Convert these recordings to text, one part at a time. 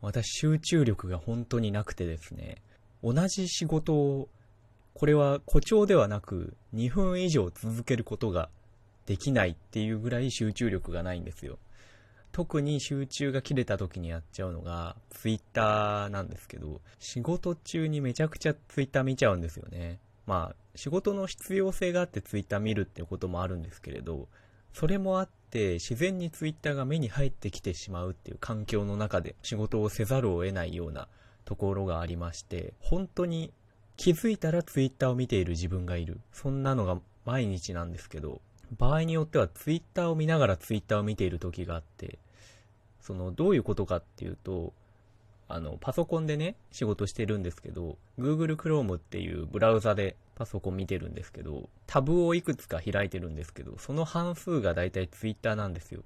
私集中力が本当になくてですね、同じ仕事を、これは誇張ではなく、2分以上続けることができないっていうぐらい集中力がないんですよ。特に集中が切れた時にやっちゃうのが、ツイッターなんですけど、仕事中にめちゃくちゃツイッター見ちゃうんですよね。まあ、仕事の必要性があってツイッター見るっていうこともあるんですけれど、それもあって自然にツイッターが目に入ってきてしまうっていう環境の中で仕事をせざるを得ないようなところがありまして、本当に気づいたらツイッターを見ている自分がいる。そんなのが毎日なんですけど、場合によってはツイッターを見ながらツイッターを見ている時があって、その、どういうことかっていうと、あの、パソコンでね、仕事してるんですけど、Google Chrome っていうブラウザでパソコン見てるんですけど、タブをいくつか開いてるんですけど、その半数がだいたい Twitter なんですよ。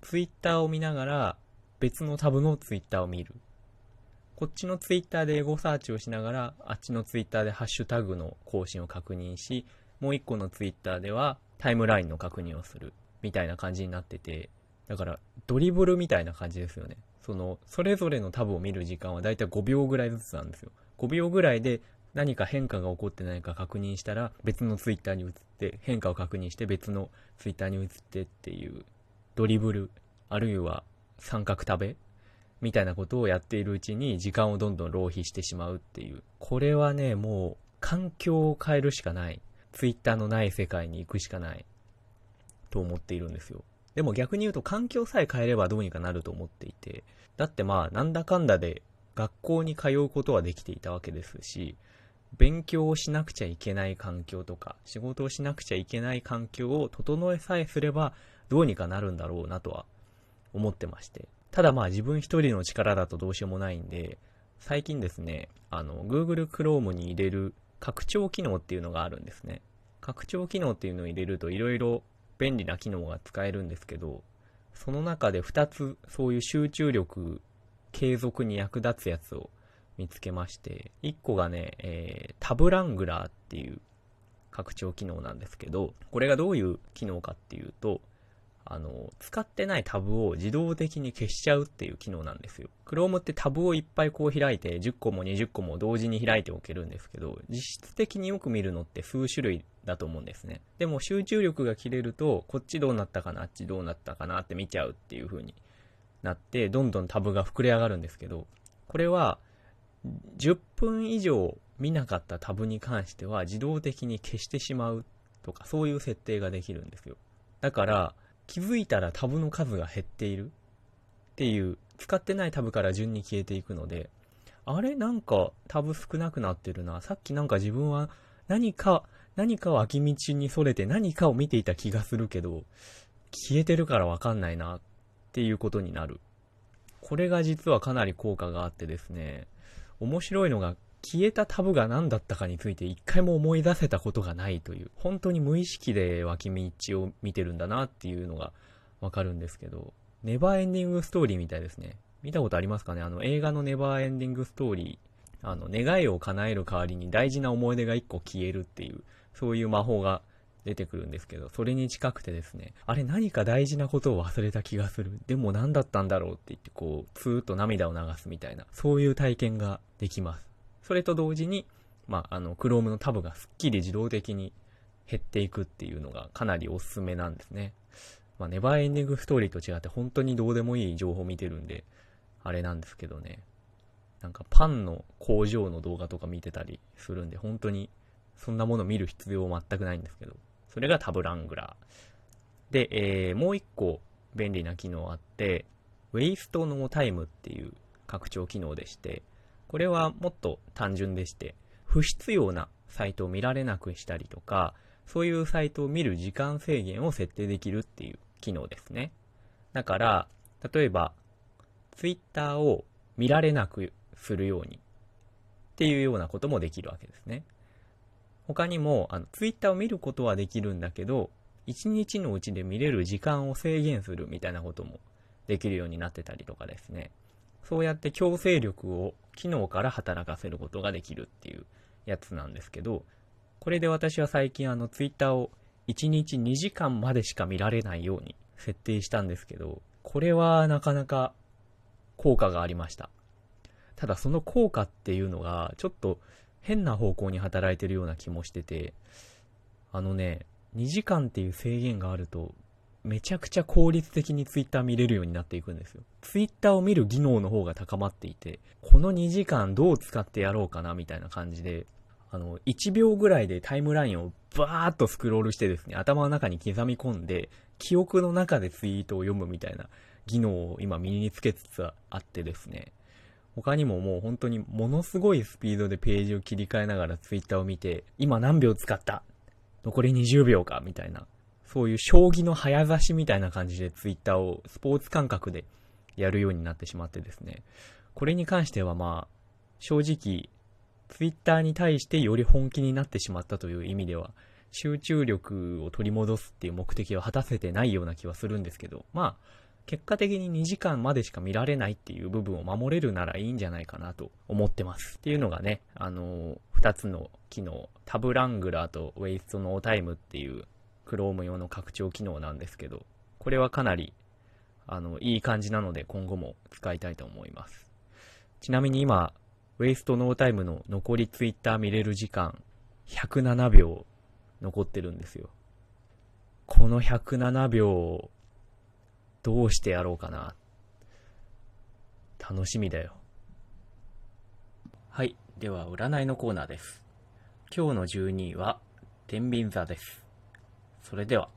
Twitter を見ながら、別のタブの Twitter を見る。こっちの Twitter でエゴサーチをしながら、あっちの Twitter でハッシュタグの更新を確認し、もう一個の Twitter ではタイムラインの確認をする。みたいな感じになってて、だからドリブルみたいな感じですよね。その、それぞれのタブを見る時間はだいたい5秒ぐらいずつなんですよ。5秒ぐらいで何か変化が起こってないか確認したら別のツイッターに移って変化を確認して別のツイッターに移ってっていうドリブルあるいは三角食べみたいなことをやっているうちに時間をどんどん浪費してしまうっていうこれはねもう環境を変えるしかない。ツイッターのない世界に行くしかないと思っているんですよ。でも逆に言うと環境さえ変えればどうにかなると思っていて、だってまあなんだかんだで学校に通うことはできていたわけですし、勉強をしなくちゃいけない環境とか、仕事をしなくちゃいけない環境を整えさえすればどうにかなるんだろうなとは思ってまして。ただまあ自分一人の力だとどうしようもないんで、最近ですね、あの、Google Chrome に入れる拡張機能っていうのがあるんですね。拡張機能っていうのを入れるといろいろ便利な機能が使えるんですけど、その中で2つそういう集中力継続に役立つやつを見つけまして、1個がね、えー、タブラングラーっていう拡張機能なんですけど、これがどういう機能かっていうと、あの、使ってないタブを自動的に消しちゃうっていう機能なんですよ。Chrome ってタブをいっぱいこう開いて10個も20個も同時に開いておけるんですけど、実質的によく見るのって数種類だと思うんですね。でも集中力が切れると、こっちどうなったかな、あっちどうなったかなって見ちゃうっていう風になって、どんどんタブが膨れ上がるんですけど、これは10分以上見なかったタブに関しては自動的に消してしまうとか、そういう設定ができるんですよ。だから、気づいたらタブの数が減っているっていう、使ってないタブから順に消えていくので、あれ？なんかタブ少なくなってるな。さっきなんか自分は何か、何かを空き道にそれて何かを見ていた気がするけど、消えてるからわかんないなっていうことになる。これが実はかなり効果があってですね、面白いのが消えたタブが何だったかについて一回も思い出せたことがないという、本当に無意識で脇道を見てるんだなっていうのがわかるんですけど、ネバーエンディングストーリーみたいですね。見たことありますかね？あの映画のネバーエンディングストーリー、あの願いを叶える代わりに大事な思い出が一個消えるっていう、そういう魔法が出てくるんですけど、それに近くてですね、あれ何か大事なことを忘れた気がする。でも何だったんだろうって言ってこう、ツーッと涙を流すみたいな、そういう体験ができます。それと同時に、まあ、あの、Chrome のタブがすっきり自動的に減っていくっていうのがかなりおすすめなんですね。まあ、ネバーエンディングストーリーと違って本当にどうでもいい情報見てるんで、あれなんですけどね。なんかパンの工場の動画とか見てたりするんで、本当にそんなもの見る必要全くないんですけど、それがタブラングラー。で、えー、もう一個便利な機能あって、ウェイストノータイムっていう拡張機能でして、これはもっと単純でして、不必要なサイトを見られなくしたりとか、そういうサイトを見る時間制限を設定できるっていう機能ですね。だから、例えば、Twitter を見られなくするようにっていうようなこともできるわけですね。他にも、あの、Twitter を見ることはできるんだけど、1日のうちで見れる時間を制限するみたいなこともできるようになってたりとかですね。そうやって強制力を機能から働かせることができるっていうやつなんですけど、これで私は最近あのツイッターを1日2時間までしか見られないように設定したんですけど、これはなかなか効果がありました。ただその効果っていうのが、ちょっと変な方向に働いてるような気もしてて、あのね、2時間っていう制限があると、めちゃくちゃ効率的にツイッター見れるようになっていくんですよ。ツイッターを見る技能の方が高まっていて、この2時間どう使ってやろうかなみたいな感じで、あの、1秒ぐらいでタイムラインをバーっとスクロールしてですね、頭の中に刻み込んで、記憶の中でツイートを読むみたいな技能を今身につけつつあってですね、他にももう本当にものすごいスピードでページを切り替えながらツイッターを見て、今何秒使った？残り20秒か？みたいな。そういう将棋の早指しみたいな感じでツイッターをスポーツ感覚でやるようになってしまってですね。これに関してはまあ、正直、ツイッターに対してより本気になってしまったという意味では、集中力を取り戻すっていう目的を果たせてないような気はするんですけど、まあ、結果的に2時間までしか見られないっていう部分を守れるならいいんじゃないかなと思ってます。っていうのがね、あの2つの機能、タブラングラーとウェイストノータイムっていう Chrome 用の拡張機能なんですけど、これはかなり、あの、いい感じなので今後も使いたいと思います。ちなみに今、ウェイストノータイムの残り Twitter 見れる時間、107秒残ってるんですよ。この107秒、どうしてやろうかな。楽しみだよ。はい。では、占いのコーナーです。今日の12位は、天秤座です。それでは。